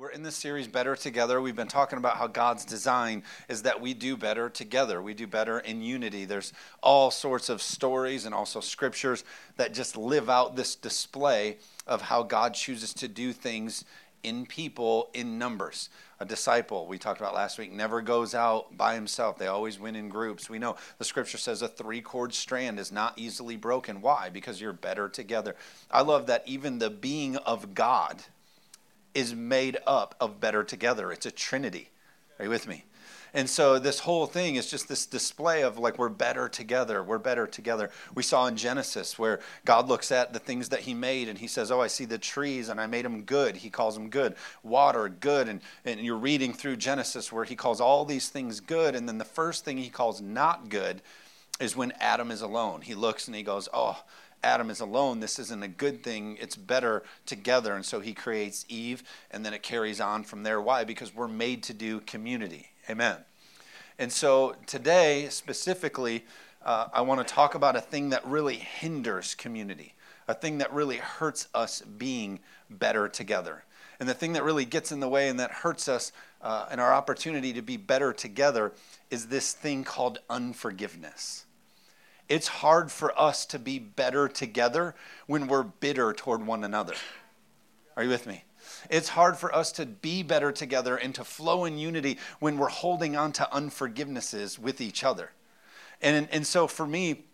we're in this series Better Together. We've been talking about how God's design is that we do better together. We do better in unity. There's all sorts of stories and also scriptures that just live out this display of how God chooses to do things in people in numbers. A disciple, we talked about last week, never goes out by himself. They always win in groups. We know the scripture says a three cord strand is not easily broken. Why? Because you're better together. I love that even the being of God is made up of better together. It's a trinity. Are you with me? And so this whole thing is just this display of like we're better together. We're better together. We saw in Genesis where God looks at the things that he made and he says, Oh, I see the trees and I made them good. He calls them good. Water, good. And, and you're reading through Genesis where he calls all these things good. And then the first thing he calls not good is when Adam is alone. He looks and he goes, Oh, Adam is alone, this isn't a good thing. It's better together. And so he creates Eve, and then it carries on from there. Why? Because we're made to do community. Amen. And so today, specifically, uh, I want to talk about a thing that really hinders community, a thing that really hurts us being better together. And the thing that really gets in the way and that hurts us uh, and our opportunity to be better together is this thing called unforgiveness. It's hard for us to be better together when we're bitter toward one another. Are you with me? It's hard for us to be better together and to flow in unity when we're holding on to unforgivenesses with each other. And, and so for me,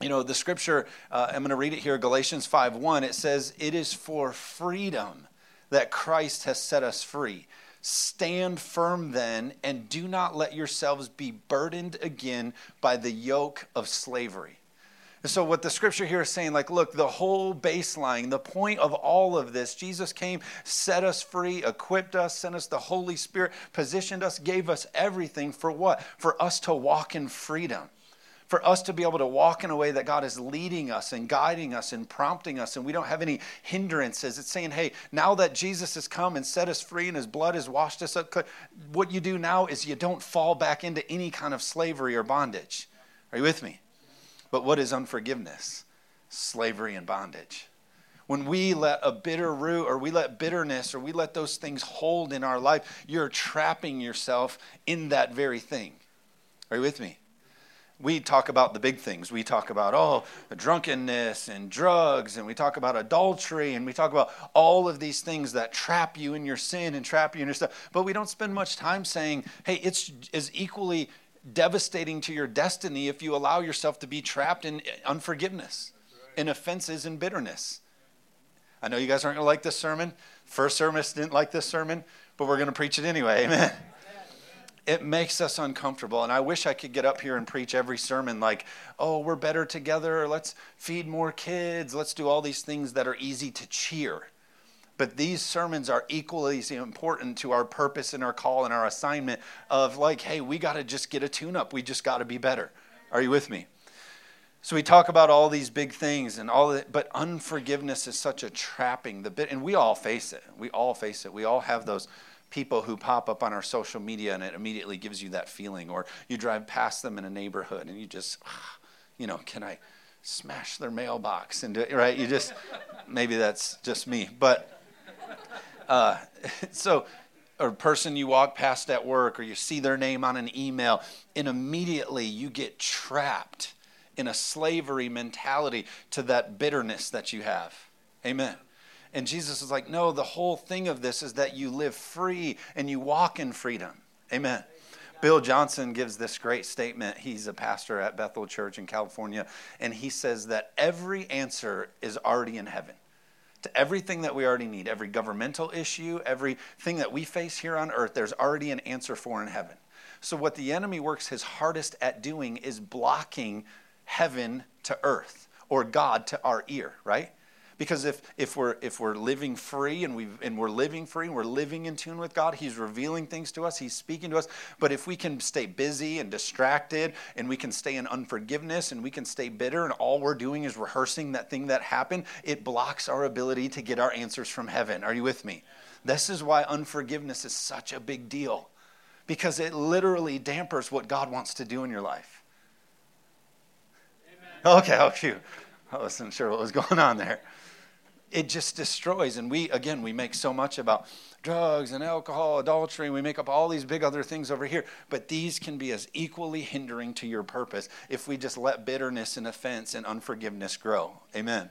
you know, the scripture, uh, I'm going to read it here, Galatians 5 1. It says, It is for freedom that Christ has set us free. Stand firm then, and do not let yourselves be burdened again by the yoke of slavery. And so, what the scripture here is saying, like, look, the whole baseline, the point of all of this, Jesus came, set us free, equipped us, sent us the Holy Spirit, positioned us, gave us everything for what? For us to walk in freedom for us to be able to walk in a way that God is leading us and guiding us and prompting us, and we don't have any hindrances. It's saying, hey, now that Jesus has come and set us free and his blood has washed us up, what you do now is you don't fall back into any kind of slavery or bondage. Are you with me? But what is unforgiveness? Slavery and bondage. When we let a bitter root or we let bitterness or we let those things hold in our life, you're trapping yourself in that very thing. Are you with me? We talk about the big things. We talk about, oh, drunkenness and drugs, and we talk about adultery, and we talk about all of these things that trap you in your sin and trap you in your stuff. But we don't spend much time saying, hey, it's as equally devastating to your destiny if you allow yourself to be trapped in unforgiveness, in offenses and bitterness. I know you guys aren't going to like this sermon. First service didn't like this sermon, but we're going to preach it anyway. Amen it makes us uncomfortable. And I wish I could get up here and preach every sermon like, oh, we're better together. Let's feed more kids. Let's do all these things that are easy to cheer. But these sermons are equally important to our purpose and our call and our assignment of like, hey, we got to just get a tune up. We just got to be better. Are you with me? So we talk about all these big things and all that, but unforgiveness is such a trapping. The bit, and we all face it. We all face it. We all have those people who pop up on our social media and it immediately gives you that feeling or you drive past them in a neighborhood and you just you know can i smash their mailbox do it? Right? You just maybe that's just me but uh, so a person you walk past at work or you see their name on an email and immediately you get trapped in a slavery mentality to that bitterness that you have. Amen and Jesus is like, no, the whole thing of this is that you live free and you walk in freedom. Amen. Bill Johnson gives this great statement. He's a pastor at Bethel Church in California, and he says that every answer is already in heaven to everything that we already need, every governmental issue, everything that we face here on earth, there's already an answer for in heaven. So, what the enemy works his hardest at doing is blocking heaven to earth or God to our ear, right? Because if, if, we're, if we're living free and, we and we're living free and we're living in tune with God, He's revealing things to us, He's speaking to us. But if we can stay busy and distracted and we can stay in unforgiveness and we can stay bitter and all we're doing is rehearsing that thing that happened, it blocks our ability to get our answers from heaven. Are you with me? This is why unforgiveness is such a big deal because it literally dampers what God wants to do in your life. Amen. Okay, oh, shoot. I wasn't sure what was going on there. It just destroys. And we, again, we make so much about drugs and alcohol, adultery, and we make up all these big other things over here. But these can be as equally hindering to your purpose if we just let bitterness and offense and unforgiveness grow. Amen.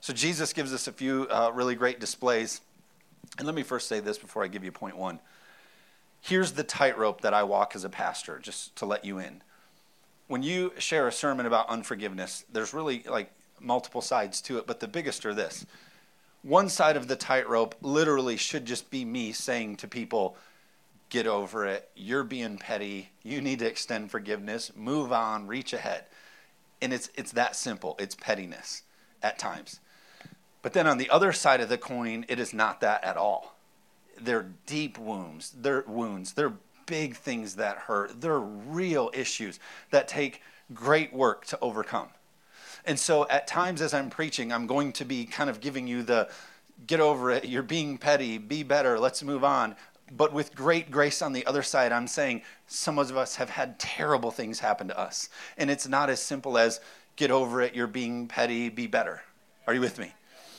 So Jesus gives us a few uh, really great displays. And let me first say this before I give you point one. Here's the tightrope that I walk as a pastor, just to let you in. When you share a sermon about unforgiveness, there's really like multiple sides to it, but the biggest are this. One side of the tightrope literally should just be me saying to people, get over it. You're being petty. You need to extend forgiveness. Move on, reach ahead. And it's, it's that simple. It's pettiness at times. But then on the other side of the coin, it is not that at all. They're deep wounds. They're wounds. They're big things that hurt. They're real issues that take great work to overcome. And so at times as I'm preaching, I'm going to be kind of giving you the get over it, you're being petty, be better, let's move on. But with great grace on the other side, I'm saying some of us have had terrible things happen to us. And it's not as simple as get over it, you're being petty, be better. Are you with me?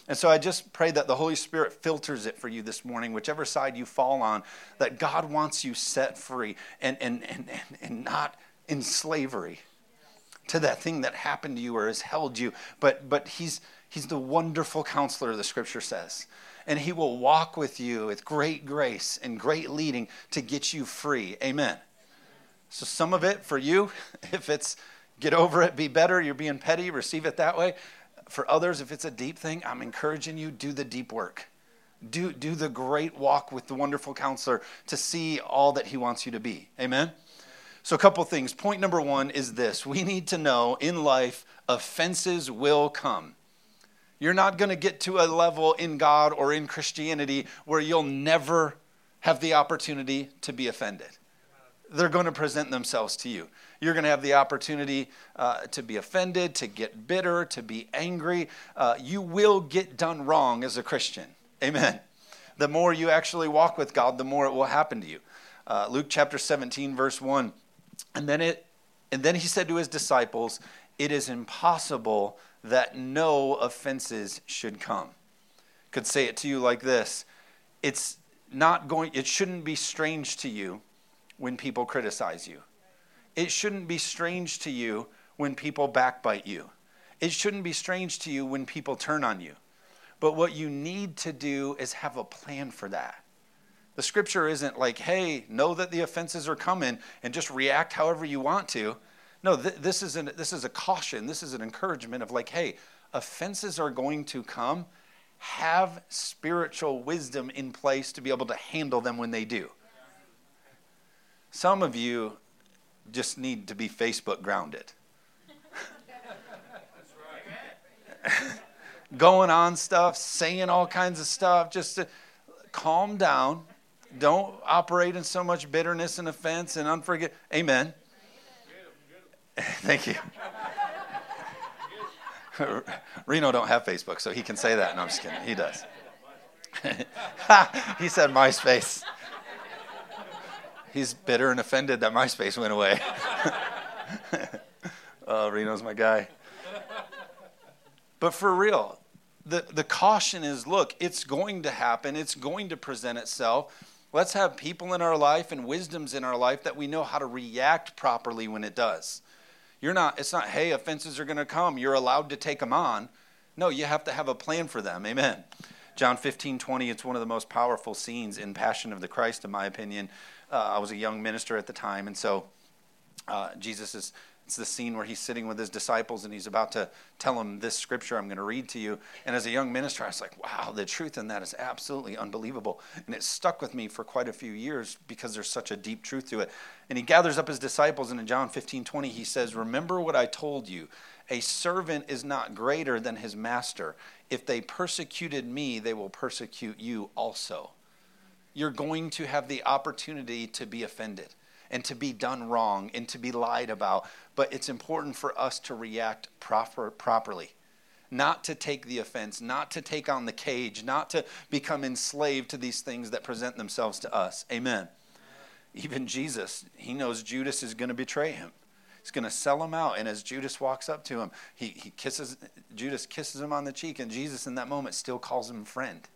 And so I just pray that the Holy Spirit filters it for you this morning, whichever side you fall on, that God wants you set free and, and, and, and, and not in slavery to that thing that happened to you or has held you. But, but he's, he's the wonderful counselor, the scripture says. And he will walk with you with great grace and great leading to get you free. Amen. So, some of it for you, if it's get over it, be better, you're being petty, receive it that way. For others, if it's a deep thing, I'm encouraging you, do the deep work. Do, do the great walk with the wonderful counselor to see all that he wants you to be. Amen. So, a couple things. Point number one is this we need to know in life, offenses will come. You're not going to get to a level in God or in Christianity where you'll never have the opportunity to be offended. They're going to present themselves to you. You're going to have the opportunity uh, to be offended, to get bitter, to be angry. Uh, you will get done wrong as a Christian. Amen. The more you actually walk with God, the more it will happen to you. Uh, Luke chapter 17, verse 1 and then it and then he said to his disciples, "It is impossible that no offenses should come." Could say it to you like this: It's not going it shouldn't be strange to you when people criticize you. It shouldn't be strange to you when people backbite you. It shouldn't be strange to you when people turn on you. But what you need to do is have a plan for that. The scripture isn't like, hey, know that the offenses are coming and just react however you want to. No, th- this, is an, this is a caution. This is an encouragement of like, hey, offenses are going to come. Have spiritual wisdom in place to be able to handle them when they do. Some of you just need to be Facebook grounded. Going on stuff, saying all kinds of stuff, just to calm down don't operate in so much bitterness and offense and unforgive. Amen. Thank you. Reno don't have Facebook, so he can say that. No, I'm just kidding. He does. he said MySpace. He's bitter and offended that MySpace went away. oh, Reno's my guy. But for real, the, the caution is look, it's going to happen, it's going to present itself. Let's have people in our life and wisdoms in our life that we know how to react properly when it does. You're not, it's not, hey, offenses are going to come. You're allowed to take them on. No, you have to have a plan for them. Amen. John 15, 20, it's one of the most powerful scenes in Passion of the Christ, in my opinion. Uh, I was a young minister at the time, and so uh, Jesus is it's the scene where he's sitting with his disciples and he's about to tell them this scripture I'm going to read to you. And as a young minister, I was like, wow, the truth in that is absolutely unbelievable. And it stuck with me for quite a few years because there's such a deep truth to it. And he gathers up his disciples, and in John 15 20, he says, Remember what I told you. A servant is not greater than his master. If they persecuted me, they will persecute you also. You're going to have the opportunity to be offended and to be done wrong and to be lied about. But it's important for us to react proper, properly, not to take the offense, not to take on the cage, not to become enslaved to these things that present themselves to us. Amen. Even Jesus, he knows Judas is going to betray him. He's going to sell him out. And as Judas walks up to him, he, he kisses, Judas kisses him on the cheek, and Jesus in that moment still calls him friend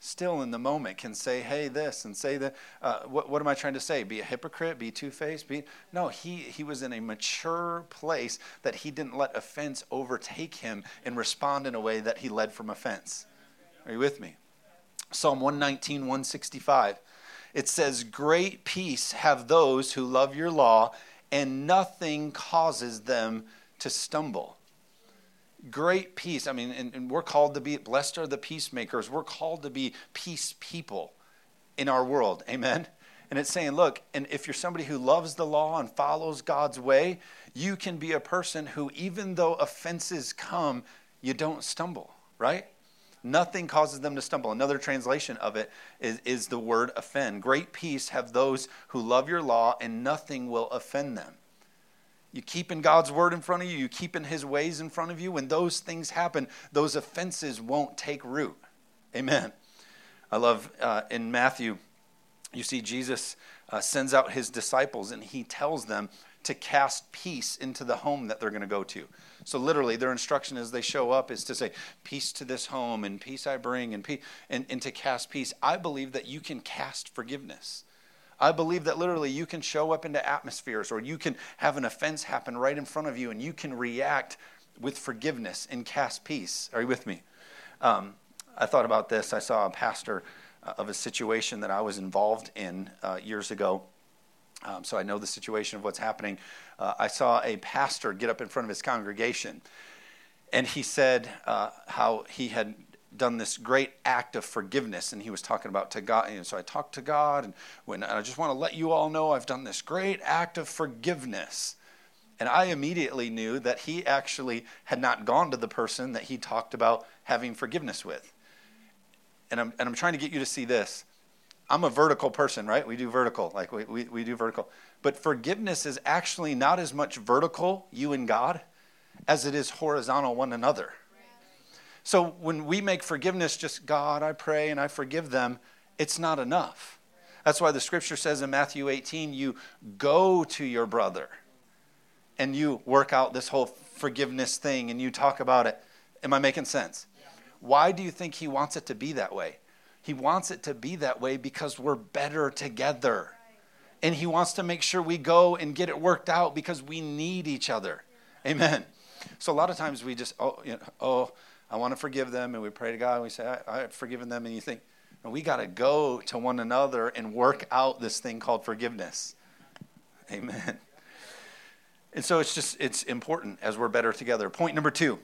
still in the moment can say, hey, this, and say that. Uh, what, what am I trying to say? Be a hypocrite? Be two faced? Be... No, he, he was in a mature place that he didn't let offense overtake him and respond in a way that he led from offense. Are you with me? Psalm 119, 165. It says, Great peace have those who love your law, and nothing causes them to stumble great peace. I mean, and, and, we're called to be blessed are the peacemakers. We're called to be peace people in our world. Amen. And it's saying, look, and if you're somebody who loves the law and follows God's way, you can be a person who, even though offenses come, you don't stumble, right? Nothing causes them to stumble. Another translation of it is, is the word offend. Great peace have those who love your law, and nothing will offend them. You keeping God's word in front of you, you keeping his ways in front of you. When those things happen, those offenses won't take root. Amen. I love uh, in Matthew, you see Jesus uh, sends out his disciples and he tells them to cast peace into the home that they're going to go to. So literally, their instruction as they show up is to say, "Peace to this home, and peace I bring, and peace, and, and to cast peace." I believe that you can cast forgiveness. I believe that literally you can show up into atmospheres or you can have an offense happen right in front of you and you can react with forgiveness and cast peace. Are you with me? Um, I thought about this. I saw a pastor uh, of a situation that I was involved in uh, years ago. Um, so I know the situation of what's happening. Uh, I saw a pastor get up in front of his congregation and he said uh, how he had done this great act of forgiveness and he was talking about to god and so i talked to god and when i just want to let you all know i've done this great act of forgiveness. And i immediately knew that he actually had not gone to the person that he talked about having forgiveness with. And i'm, and I'm trying to get you to see this. I'm a vertical person right? We do vertical like we, we, we do vertical. But forgiveness is actually not as much vertical you and god as it is horizontal one another so when we make forgiveness just, God, I pray and I forgive them, it's not enough. That's why the scripture says in Matthew 18, you go to your brother and you work out this whole forgiveness thing and you talk about it. Am I making sense? Why do you think he wants it to be that way? He wants it to be that way because we're better together. And he wants to make sure we go and get it worked out because we need each other. Amen. So a lot of times we just, oh, you know, oh, I want to forgive them, and we pray to God, and we say, I, I've forgiven them, and you think, we got to go to one another and work out this thing called forgiveness. Amen. And so it's just, it's important as we're better together. Point number two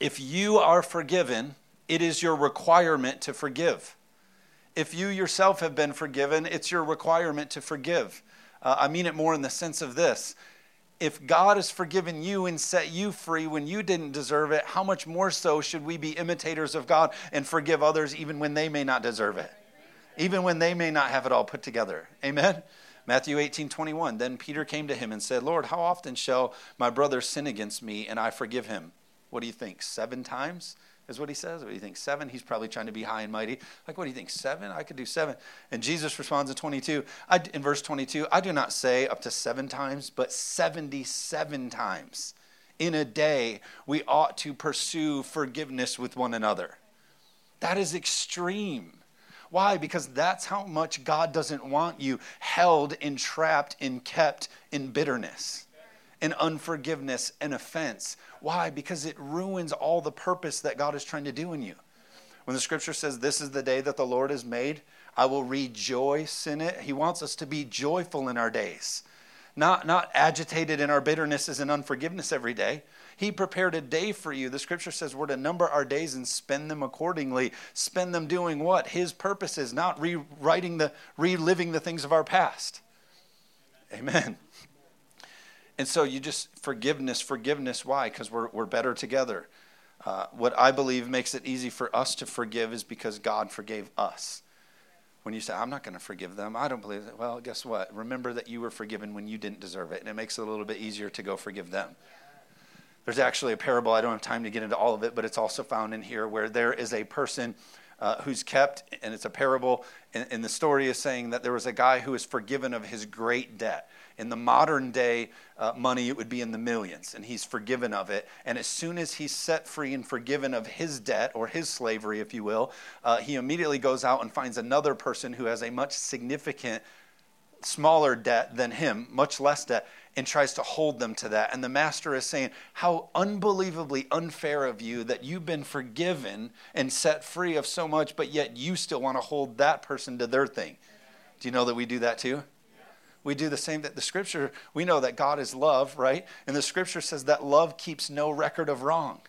if you are forgiven, it is your requirement to forgive. If you yourself have been forgiven, it's your requirement to forgive. Uh, I mean it more in the sense of this if God has forgiven you and set you free when you didn't deserve it, how much more so should we be imitators of God and forgive others even when they may not deserve it? Even when they may not have it all put together. Amen? Matthew 18, 21. Then Peter came to him and said, Lord, how often shall my brother sin against me and I forgive him? What do you think? Seven times? Is what he says. What do you think? Seven? He's probably trying to be high and mighty. Like, what do you think? Seven? I could do seven. And Jesus responds in 22, I, in verse 22, I do not say up to seven times, but 77 times in a day we ought to pursue forgiveness with one another. That is extreme. Why? Because that's how much God doesn't want you held, entrapped, and kept in bitterness and unforgiveness and offense. Why? Because it ruins all the purpose that God is trying to do in you. When the scripture says, This is the day that the Lord has made, I will rejoice in it. He wants us to be joyful in our days, not, not agitated in our bitternesses and unforgiveness every day. He prepared a day for you. The scripture says we're to number our days and spend them accordingly. Spend them doing what? His purposes, not rewriting the, reliving the things of our past. Amen. And so you just forgiveness, forgiveness. Why? Because we're, we're better together. Uh, what I believe makes it easy for us to forgive is because God forgave us. When you say, I'm not going to forgive them, I don't believe that. Well, guess what? Remember that you were forgiven when you didn't deserve it, and it makes it a little bit easier to go forgive them. There's actually a parable, I don't have time to get into all of it, but it's also found in here where there is a person uh, who's kept, and it's a parable. And, and the story is saying that there was a guy who was forgiven of his great debt. In the modern day uh, money, it would be in the millions, and he's forgiven of it. And as soon as he's set free and forgiven of his debt, or his slavery, if you will, uh, he immediately goes out and finds another person who has a much significant, smaller debt than him, much less debt, and tries to hold them to that. And the master is saying, How unbelievably unfair of you that you've been forgiven and set free of so much, but yet you still want to hold that person to their thing. Do you know that we do that too? we do the same that the scripture we know that god is love right and the scripture says that love keeps no record of wrong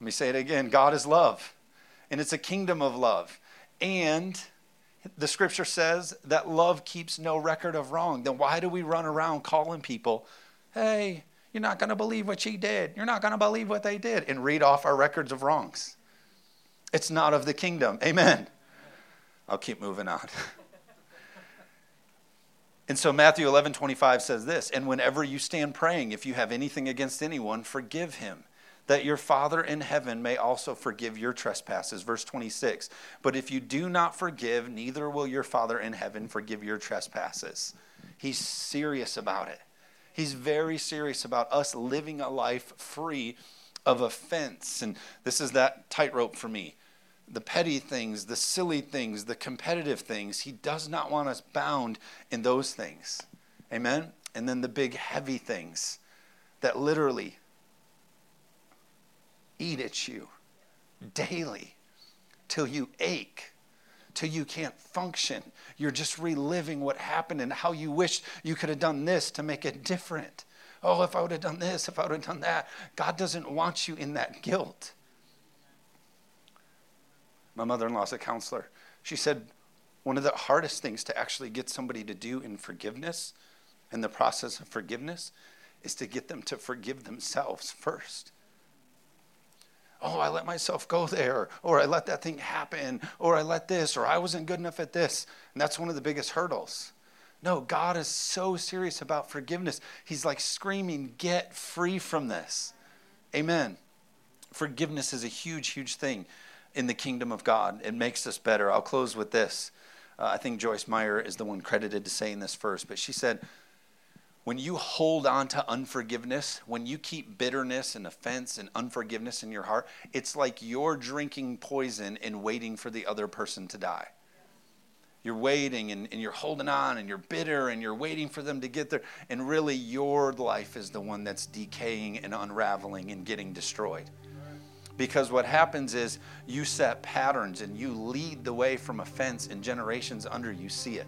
let me say it again god is love and it's a kingdom of love and the scripture says that love keeps no record of wrong then why do we run around calling people hey you're not going to believe what she did. You're not going to believe what they did and read off our records of wrongs? It's not of the kingdom. Amen. I'll keep moving on. And so Matthew 11, 25 says this And whenever you stand praying, if you have anything against anyone, forgive him, that your Father in heaven may also forgive your trespasses. Verse 26 But if you do not forgive, neither will your Father in heaven forgive your trespasses. He's serious about it. He's very serious about us living a life free of offense. And this is that tightrope for me the petty things, the silly things, the competitive things. He does not want us bound in those things. Amen? And then the big, heavy things that literally eat at you daily till you ache, till you can't function. You're just reliving what happened and how you wish you could have done this to make it different. Oh, if I would have done this, if I would have done that. God doesn't want you in that guilt. My mother in law is a counselor. She said one of the hardest things to actually get somebody to do in forgiveness, in the process of forgiveness, is to get them to forgive themselves first. Oh, I let myself go there, or I let that thing happen, or I let this, or I wasn't good enough at this. And that's one of the biggest hurdles. No, God is so serious about forgiveness. He's like screaming, Get free from this. Amen. Forgiveness is a huge, huge thing in the kingdom of God. It makes us better. I'll close with this. Uh, I think Joyce Meyer is the one credited to saying this first, but she said, when you hold on to unforgiveness, when you keep bitterness and offense and unforgiveness in your heart, it's like you're drinking poison and waiting for the other person to die. You're waiting and, and you're holding on and you're bitter and you're waiting for them to get there. And really, your life is the one that's decaying and unraveling and getting destroyed. Because what happens is you set patterns and you lead the way from offense, and generations under you see it.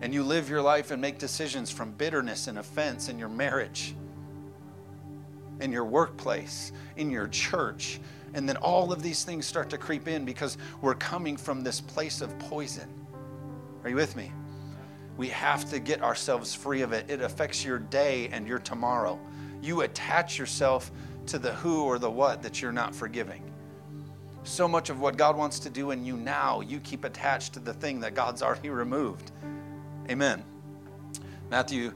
And you live your life and make decisions from bitterness and offense in your marriage, in your workplace, in your church. And then all of these things start to creep in because we're coming from this place of poison. Are you with me? We have to get ourselves free of it. It affects your day and your tomorrow. You attach yourself to the who or the what that you're not forgiving. So much of what God wants to do in you now, you keep attached to the thing that God's already removed. Amen. Matthew,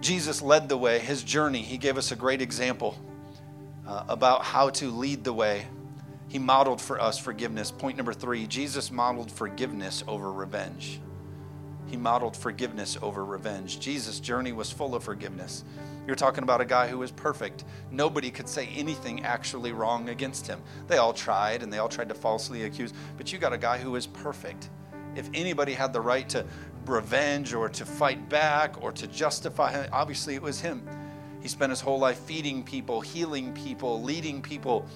Jesus led the way, his journey. He gave us a great example uh, about how to lead the way. He modeled for us forgiveness. Point number three Jesus modeled forgiveness over revenge. He modeled forgiveness over revenge. Jesus' journey was full of forgiveness. You're talking about a guy who was perfect. Nobody could say anything actually wrong against him. They all tried and they all tried to falsely accuse, but you got a guy who is perfect. If anybody had the right to revenge or to fight back or to justify, obviously it was him. He spent his whole life feeding people, healing people, leading people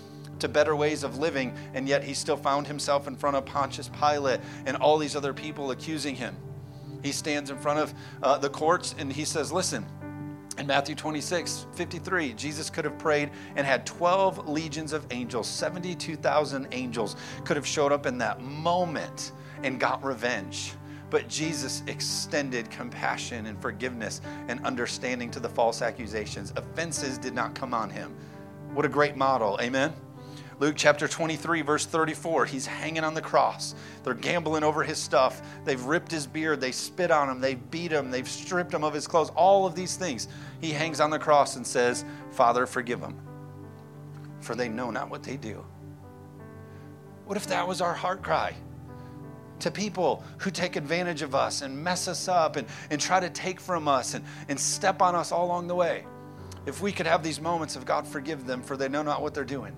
to better ways of living, and yet he still found himself in front of Pontius Pilate and all these other people accusing him. He stands in front of uh, the courts and he says, Listen, in Matthew 26, 53, Jesus could have prayed and had 12 legions of angels, 72,000 angels could have showed up in that moment and got revenge. But Jesus extended compassion and forgiveness and understanding to the false accusations. Offenses did not come on him. What a great model. Amen. Luke chapter 23, verse 34, he's hanging on the cross. They're gambling over his stuff. They've ripped his beard. They spit on him. They've beat him. They've stripped him of his clothes. All of these things. He hangs on the cross and says, Father, forgive them, for they know not what they do. What if that was our heart cry? To people who take advantage of us and mess us up and, and try to take from us and, and step on us all along the way. If we could have these moments of God forgive them, for they know not what they're doing.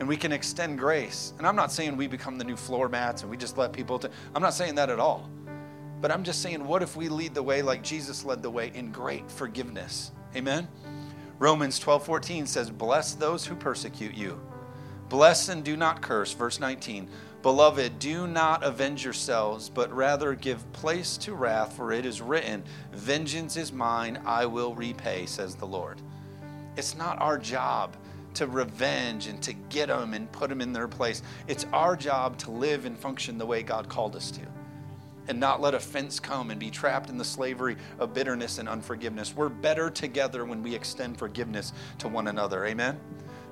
And we can extend grace. And I'm not saying we become the new floor mats and we just let people, I'm not saying that at all. But I'm just saying, what if we lead the way like Jesus led the way in great forgiveness? Amen? Romans 12 14 says, Bless those who persecute you. Bless and do not curse. Verse 19. Beloved, do not avenge yourselves, but rather give place to wrath, for it is written, Vengeance is mine, I will repay, says the Lord. It's not our job to revenge and to get them and put them in their place. It's our job to live and function the way God called us to and not let offense come and be trapped in the slavery of bitterness and unforgiveness. We're better together when we extend forgiveness to one another. Amen?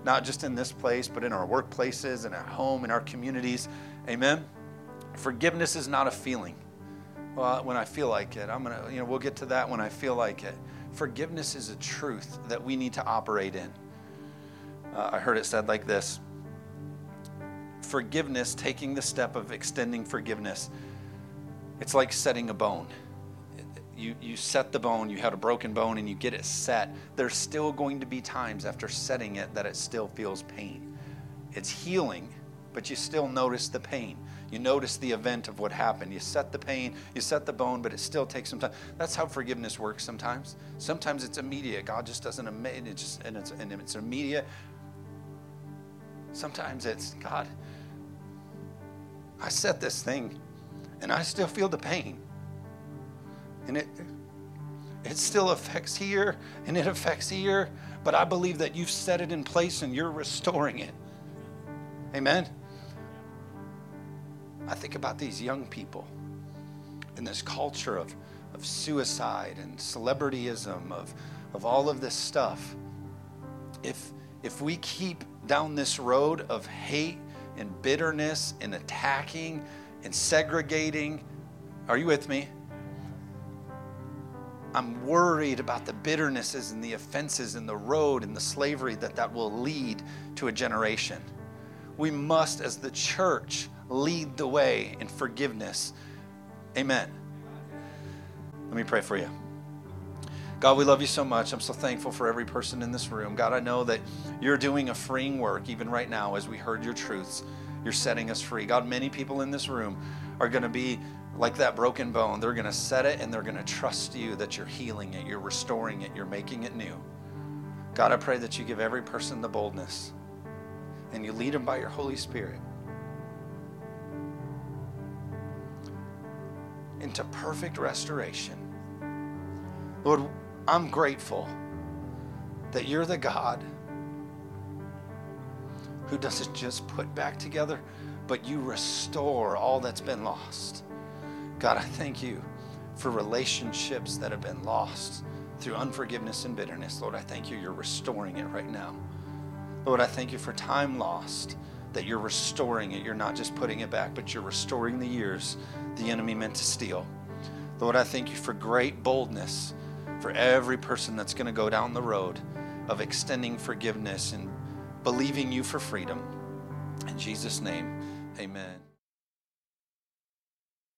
Not just in this place, but in our workplaces and at home, in our communities. Amen? Forgiveness is not a feeling. Well, when I feel like it, I'm to, you know, we'll get to that when I feel like it. Forgiveness is a truth that we need to operate in. Uh, I heard it said like this Forgiveness, taking the step of extending forgiveness, it's like setting a bone. You, you set the bone, you had a broken bone, and you get it set. There's still going to be times after setting it that it still feels pain. It's healing, but you still notice the pain. You notice the event of what happened. You set the pain, you set the bone, but it still takes some time. That's how forgiveness works sometimes. Sometimes it's immediate. God just doesn't, it's, just, and it's, and it's immediate. Sometimes it's, God, I set this thing and I still feel the pain. And it it still affects here and it affects here, but I believe that you've set it in place and you're restoring it. Amen. I think about these young people in this culture of, of suicide and celebrityism, of, of all of this stuff. If, if we keep down this road of hate and bitterness and attacking and segregating. Are you with me? I'm worried about the bitternesses and the offenses and the road and the slavery that that will lead to a generation. We must, as the church, lead the way in forgiveness. Amen. Let me pray for you. God, we love you so much. I'm so thankful for every person in this room. God, I know that you're doing a freeing work even right now as we heard your truths. You're setting us free. God, many people in this room are going to be like that broken bone. They're going to set it and they're going to trust you that you're healing it, you're restoring it, you're making it new. God, I pray that you give every person the boldness and you lead them by your Holy Spirit into perfect restoration. Lord, I'm grateful that you're the God who doesn't just put back together, but you restore all that's been lost. God, I thank you for relationships that have been lost through unforgiveness and bitterness. Lord, I thank you, you're restoring it right now. Lord, I thank you for time lost, that you're restoring it. You're not just putting it back, but you're restoring the years the enemy meant to steal. Lord, I thank you for great boldness for every person that's going to go down the road of extending forgiveness and believing you for freedom. In Jesus' name, amen.